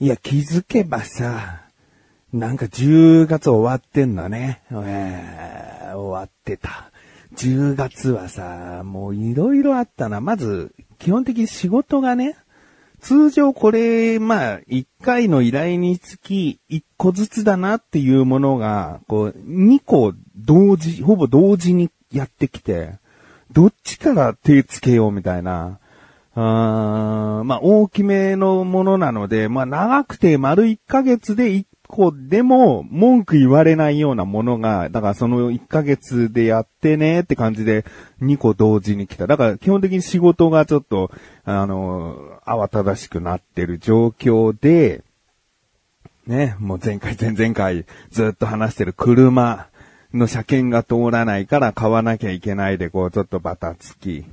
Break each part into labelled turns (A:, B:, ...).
A: いや、気づけばさ、なんか10月終わってんだね。えー、終わってた。10月はさ、もういろいろあったな。まず、基本的に仕事がね、通常これ、まあ、1回の依頼につき1個ずつだなっていうものが、こう、2個同時、ほぼ同時にやってきて、どっちから手つけようみたいな。あまあ、大きめのものなので、まあ、長くて丸1ヶ月で1個でも文句言われないようなものが、だからその1ヶ月でやってねって感じで2個同時に来た。だから基本的に仕事がちょっと、あの、慌ただしくなってる状況で、ね、もう前回前々回ずっと話してる車の車検が通らないから買わなきゃいけないでこうちょっとバタつき。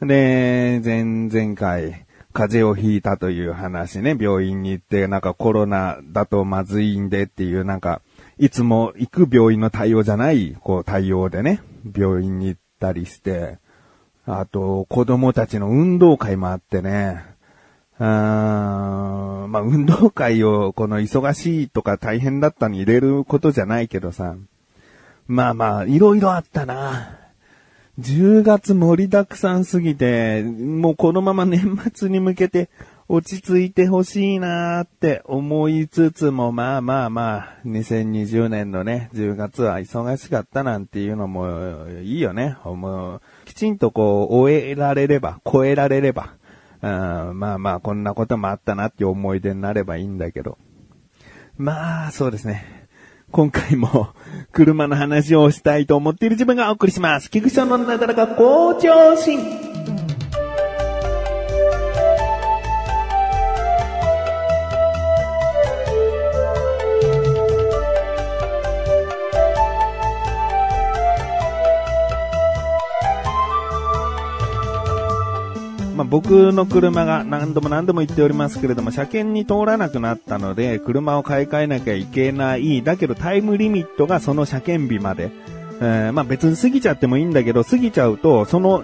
A: で、前々回、風邪をひいたという話ね、病院に行って、なんかコロナだとまずいんでっていう、なんか、いつも行く病院の対応じゃない、こう対応でね、病院に行ったりして、あと、子供たちの運動会もあってね、あーまあ、運動会をこの忙しいとか大変だったに入れることじゃないけどさ、まあまあ、いろいろあったな。10月盛りだくさんすぎて、もうこのまま年末に向けて落ち着いてほしいなーって思いつつも、まあまあまあ、2020年のね、10月は忙しかったなんていうのもいいよね。もう、きちんとこう、終えられれば、超えられれば、あまあまあ、こんなこともあったなって思い出になればいいんだけど。まあ、そうですね。今回も車の話をしたいと思っている自分がお送りします。菊池さんのなだらか好調心。僕の車が何度も何度も言っておりますけれども、車検に通らなくなったので、車を買い替えなきゃいけない。だけどタイムリミットがその車検日まで。えー、まあ別に過ぎちゃってもいいんだけど、過ぎちゃうと、その、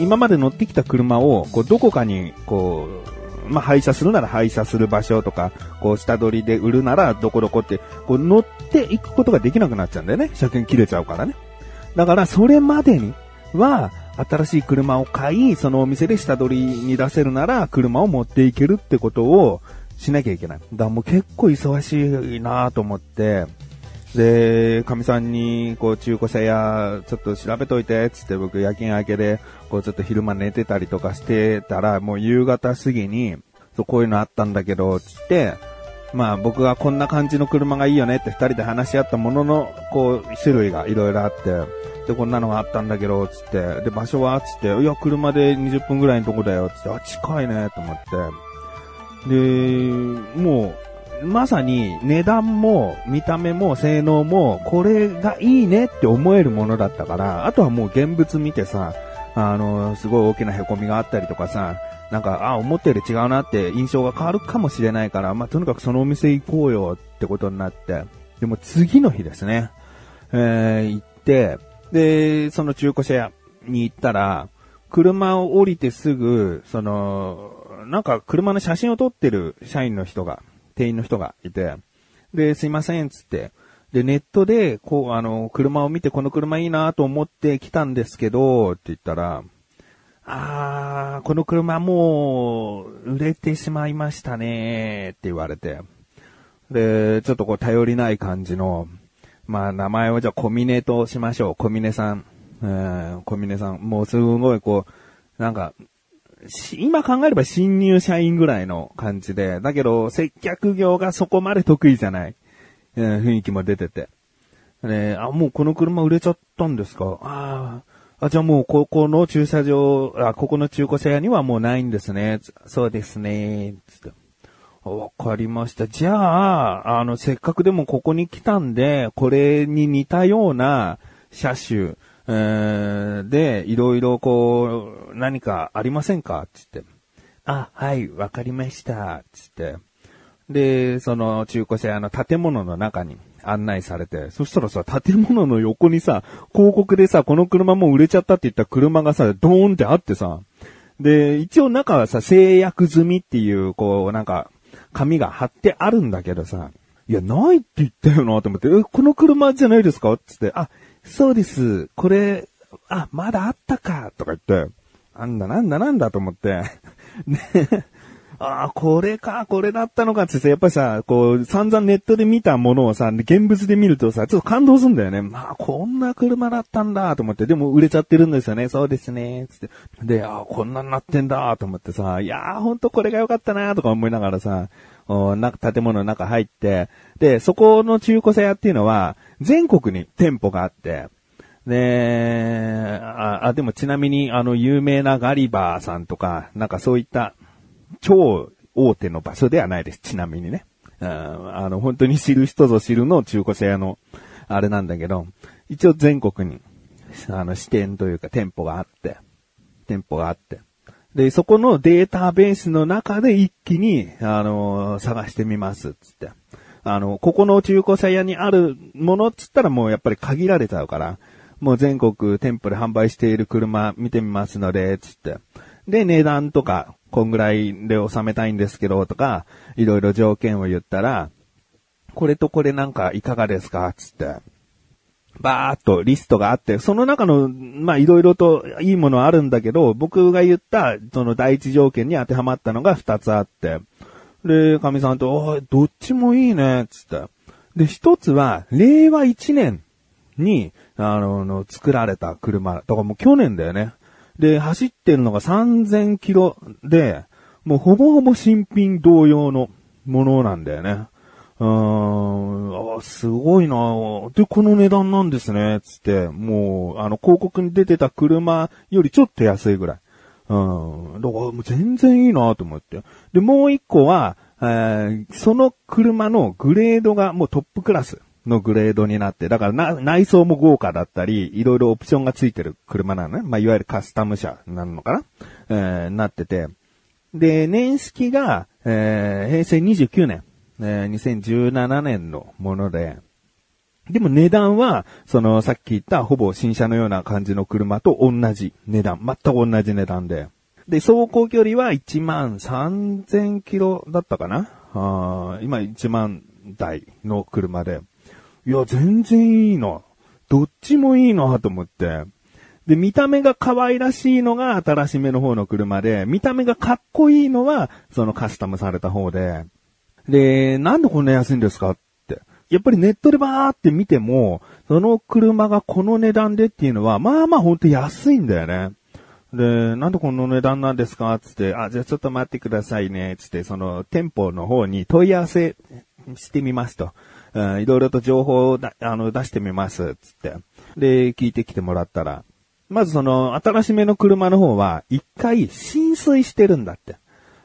A: 今まで乗ってきた車を、こう、どこかに、こう、まあ、廃車するなら廃車する場所とか、こう、下取りで売るならどこどこって、こう、乗っていくことができなくなっちゃうんだよね。車検切れちゃうからね。だから、それまでには、新しい車を買い、そのお店で下取りに出せるなら、車を持っていけるってことをしなきゃいけない。だからもう結構忙しいなと思って、で、神さんに、こう、中古車屋、ちょっと調べといて、つって僕夜勤明けで、こう、ちょっと昼間寝てたりとかしてたら、もう夕方過ぎに、そう、こういうのあったんだけど、つって、まあ僕がこんな感じの車がいいよねって二人で話し合ったものの、こう、種類がいろいろあって、で、こんなのがあったんだけど、つって、で、場所はつって、いや、車で20分ぐらいのとこだよ、つって、あ、近いね、と思って。で、もう、まさに値段も見た目も性能もこれがいいねって思えるものだったから、あとはもう現物見てさ、あの、すごい大きな凹みがあったりとかさ、なんか、あ、思ったより違うなって印象が変わるかもしれないから、まあ、とにかくそのお店行こうよってことになって、でも次の日ですね、えー、行って、で、その中古車屋に行ったら、車を降りてすぐ、その、なんか車の写真を撮ってる社員の人が、店員の人がいて、で、すいません、つって。で、ネットで、こう、あの、車を見てこの車いいなと思って来たんですけど、って言ったら、あー、この車もう、売れてしまいましたねって言われて。で、ちょっとこう、頼りない感じの、まあ、名前をじゃあ、小峰としましょう。小峰さん。えー、小峰さん。もうすごいこう、なんか、今考えれば新入社員ぐらいの感じで、だけど、接客業がそこまで得意じゃない、えー、雰囲気も出てて。ね、あ、もうこの車売れちゃったんですか？ああ、あ、じゃあもうここの駐車場、あ、ここの中古車屋にはもうないんですね。そうですね。つって。わかりました。じゃあ、あの、せっかくでもここに来たんで、これに似たような車種、えー、で、いろいろこう、何かありませんか？つって。あ、はい、わかりました。つって。で、その中古車屋の建物の中に案内されて、そしたらさ、建物の横にさ、広告でさ、この車もう売れちゃったって言った車がさ、ドーンってあってさ、で、一応中はさ、制約済みっていう、こう、なんか、紙が貼ってあるんだけどさ、いや、ないって言ったよなと思って、え、この車じゃないですか？つって、あ、そうです。これ、あ、まだあったか。とか言って、なんだなんだなんだと思って、ね、ああ、これか、これだったのかってさ、やっぱりさ、こう、散々ネットで見たものをさ、現物で見るとさ、ちょっと感動するんだよね。まあ、こんな車だったんだと思って、でも売れちゃってるんですよね。そうですね。つって。で、ああ、こんなになってんだと思ってさ、いやー、ほんとこれが良かったなとか思いながらさ、おな建物の中入って、で、そこの中古車屋っていうのは、全国に店舗があって、で、あ、あでもちなみに、あの、有名なガリバーさんとか、なんかそういった、超大手の場所ではないです。ちなみにね。あの、本当に知る人ぞ知るの中古車屋の、あれなんだけど、一応全国に、あの、支店というか店舗があって、店舗があって、で、そこのデータベースの中で一気に、あの、探してみます、つって。あの、ここの中古車屋にあるものっつったらもうやっぱり限られちゃうから、もう全国店舗で販売している車見てみますので、つって。で、値段とか、こんぐらいで収めたいんですけど、とか、いろいろ条件を言ったら、これとこれなんかいかがですか？つって。バーっとリストがあって、その中の、まあ、いろいろといいものあるんだけど、僕が言った、その第一条件に当てはまったのが二つあって、で、神さんと、おい、どっちもいいね、つって。で、一つは、令和一年に、あの、作られた車。だからもう去年だよね。で、走ってるのが3000キロで、もうほぼほぼ新品同様のものなんだよね。うーん、あ、すごいなで、この値段なんですね、つって、もう、あの、広告に出てた車よりちょっと安いぐらい。うん、だからもう全然いいなと思って。で、もう一個は、えー、その車のグレードがもうトップクラス。のグレードになって、だから内装も豪華だったり、いろいろオプションがついてる車なのね。まあ、いわゆるカスタム車なのかな？えー、なってて。で、年式が、えー、平成29年、えー、2017年のもので、でも値段は、その、さっき言ったほぼ新車のような感じの車と同じ値段、全く同じ値段で。で、走行距離は1万3000キロだったかな？あ今1万台の車で。いや、全然いいな。どっちもいいなと思って。で、見た目が可愛らしいのが新しめの方の車で、見た目がかっこいいのは、そのカスタムされた方で。で、なんでこんな安いんですかって。やっぱりネットでバーって見ても、その車がこの値段でっていうのは、まあまあほんと安いんだよね。で、なんでこの値段なんですかつって、あ、じゃあちょっと待ってくださいね。つって、その店舗の方に問い合わせしてみますと。いろいろと情報をあの出してみます、つって。で、聞いてきてもらったら、まずその、新しめの車の方は、一回浸水してるんだって。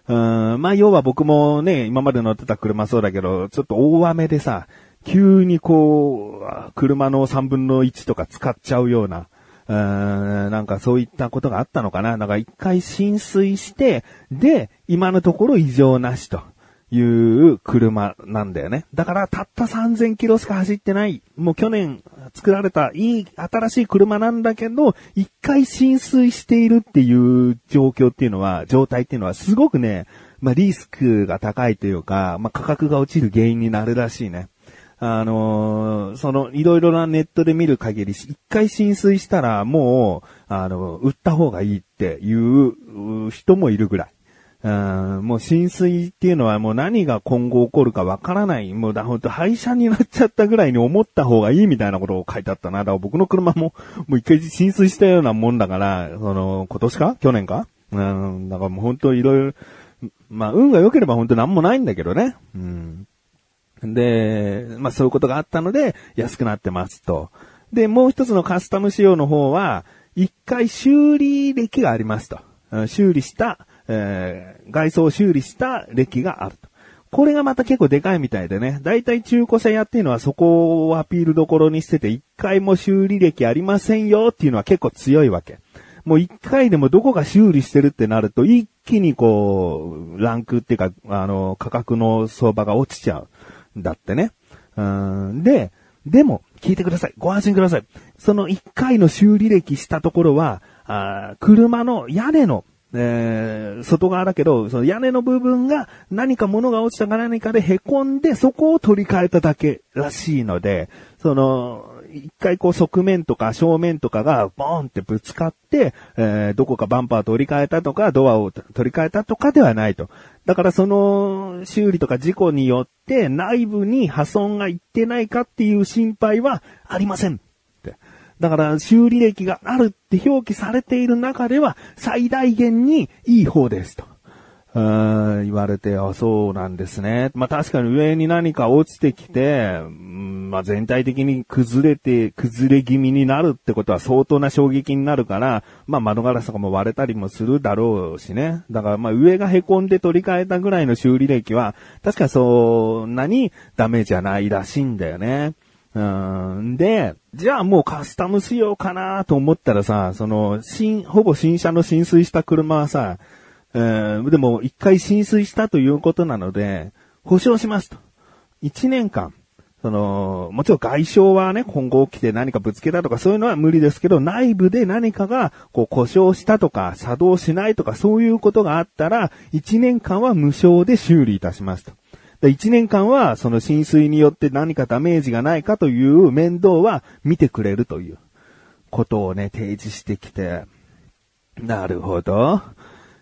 A: うん、まあ、要は僕もね、今まで乗ってた車そうだけど、ちょっと大雨でさ、急にこう、車の3分の1とか使っちゃうような、うん、なんかそういったことがあったのかな。なんか一回浸水して、で、今のところ異常なしと。いう車なんだよね。だからたった3000キロしか走ってない、もう去年作られたいい新しい車なんだけど、一回浸水しているっていう状況っていうのは、状態っていうのはすごくね、まあリスクが高いというか、まあ価格が落ちる原因になるらしいね。あのー、その、いろいろなネットで見る限り、一回浸水したらもう、あの、売った方がいいっていう人もいるぐらい。うん、もう浸水っていうのはもう何が今後起こるかわからない。もうだ、ほんと廃車になっちゃったぐらいに思った方がいいみたいなことを書いてあったな。だから僕の車も、もう一回浸水したようなもんだから、その、今年か？去年か？うん、だからもう本当いろいろ、まあ運が良ければ本当なんもないんだけどね。うん。で、まあそういうことがあったので、安くなってますと。で、もう一つのカスタム仕様の方は、一回修理歴がありますと。修理したえー、外装を修理した歴があると。これがまた結構でかいみたいでね。だいたい中古車屋っていうのはそこをアピールどころにしてて、一回も修理歴ありませんよっていうのは結構強いわけ。もう一回でもどこが修理してるってなると、一気にこう、ランクっていうか、あの、価格の相場が落ちちゃう。だってね。うんで、でも、聞いてください。ご安心ください。その一回の修理歴したところは、あ車の屋根のえー、外側だけど、その屋根の部分が何か物が落ちたか何かで凹んで、そこを取り替えただけらしいので、その、一回こう側面とか正面とかがボーンってぶつかって、えー、どこかバンパー取り替えたとか、ドアを取り替えたとかではないと。だからその修理とか事故によって内部に破損がいってないかっていう心配はありません。だから修理歴があるって表記されている中では最大限にいい方ですと。言われて、あ、そうなんですね。まあ確かに上に何か落ちてきて、うんまあ全体的に崩れて、崩れ気味になるってことは相当な衝撃になるから、まあ窓ガラスとかも割れたりもするだろうしね。だからま上が凹んで取り替えたぐらいの修理歴は、確かそんなにダメージはないらしいんだよね。うん。で、じゃあもうカスタム仕様かなと思ったらさ、その、新、ほぼ新車の浸水した車はさ、えー、でも一回浸水したということなので、保証しますと。一年間。その、もちろん外傷はね、今後起きて何かぶつけたとかそういうのは無理ですけど、内部で何かが、こう、故障したとか、作動しないとか、そういうことがあったら、一年間は無償で修理いたしますと。で1年間はその浸水によって何かダメージがないかという面倒は見てくれるということをね、提示してきて、なるほど。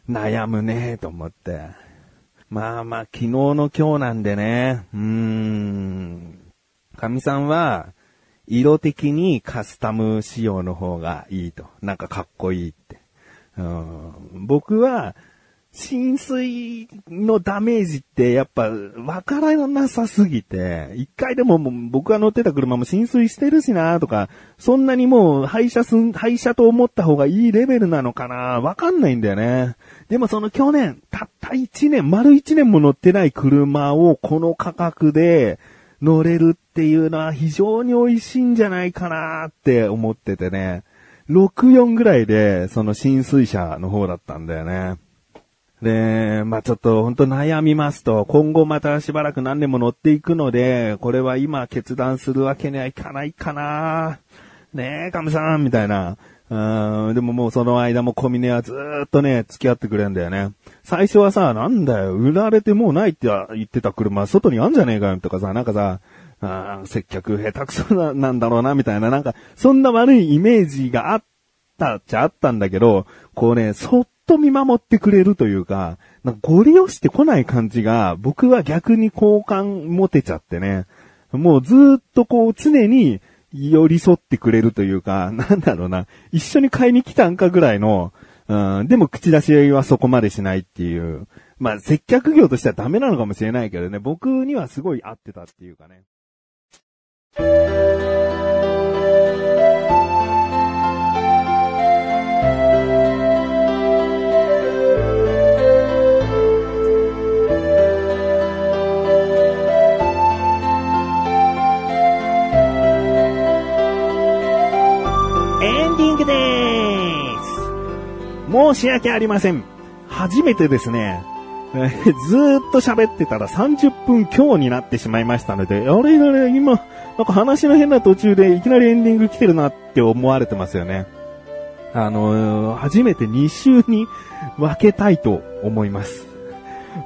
A: 悩むねと思って。まあまあ、昨日の今日なんでね、うーん。神さんは、色的にカスタム仕様の方がいいと。なんかかっこいいって。うん、僕は、浸水のダメージってやっぱわからなさすぎて、一回でも僕が乗ってた車も浸水してるしなとか、そんなにもう廃車すん廃車と思った方がいいレベルなのかなわかんないんだよね。でもその去年、たった一年、丸一年も乗ってない車をこの価格で乗れるっていうのは非常に美味しいんじゃないかなって思っててね。64ぐらいでその浸水車の方だったんだよね。で、まあちょっと本当悩みますと、今後またしばらく何年も乗っていくので、これは今決断するわけにはいかないかなねえ、カムさんみたいな。うん、でももうその間もコミネはずっとね、付き合ってくれんだよね。最初はさ、なんだよ、売られてもうないって言ってた車、外にあんじゃねえかよとかさ、なんかさ、あ接客下手くそななんだろうな、みたいな、なんか、そんな悪いイメージがあったっちゃあったんだけど、こうね、そっと見守ってくれるというか、なんかご利用してこない感じが、僕は逆に好感持てちゃってね。もうずっとこう常に寄り添ってくれるというか、なんだろうな、一緒に買いに来たんかぐらいの、うん、でも口出しはそこまでしないっていう。まあ、接客業としてはダメなのかもしれないけどね、僕にはすごい合ってたっていうかね。申し訳ありません。初めてですね、ずーっと喋ってたら30分強になってしまいましたので、あれあれ、今、なんか話の変な途中でいきなりエンディング来てるなって思われてますよね。あのー、初めて2週に分けたいと思います。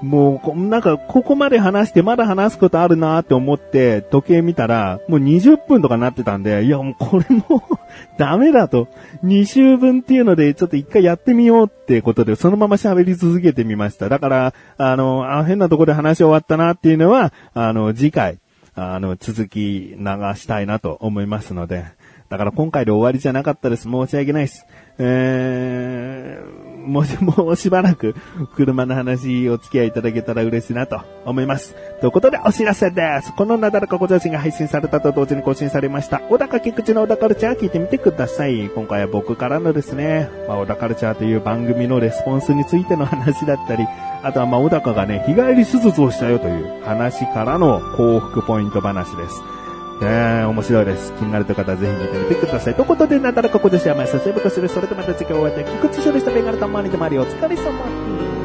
A: もう、なんか、ここまで話して、まだ話すことあるなって思って、時計見たら、もう20分とかなってたんで、いや、もうこれも ダメだと。2週分っていうので、ちょっと一回やってみようってことで、そのまま喋り続けてみました。だから、あの、あ変なとこで話終わったなっていうのは、あの、次回、あの、続き流したいなと思いますので、だから今回で終わりじゃなかったです。申し訳ないです。えー、もし、もうしばらく車の話お付き合いいただけたら嬉しいなと思います。ということでお知らせです。このなだらかご写真が配信されたと同時に更新されました。小高菊池の小田カルチャー聞いてみてください。今回は僕からのですね、まあ、小田カルチャーという番組のレスポンスについての話だったり、あとはまあ小高がね、日帰り手術をしたよという話からの幸福ポイント話です。えー、面白いです。気になるという方はぜひ見てみてください。ということで、なたらここで幸せ、セブコする。それとまた次回お会いで、菊池処理したベガルタンマーニでマリお疲れ様。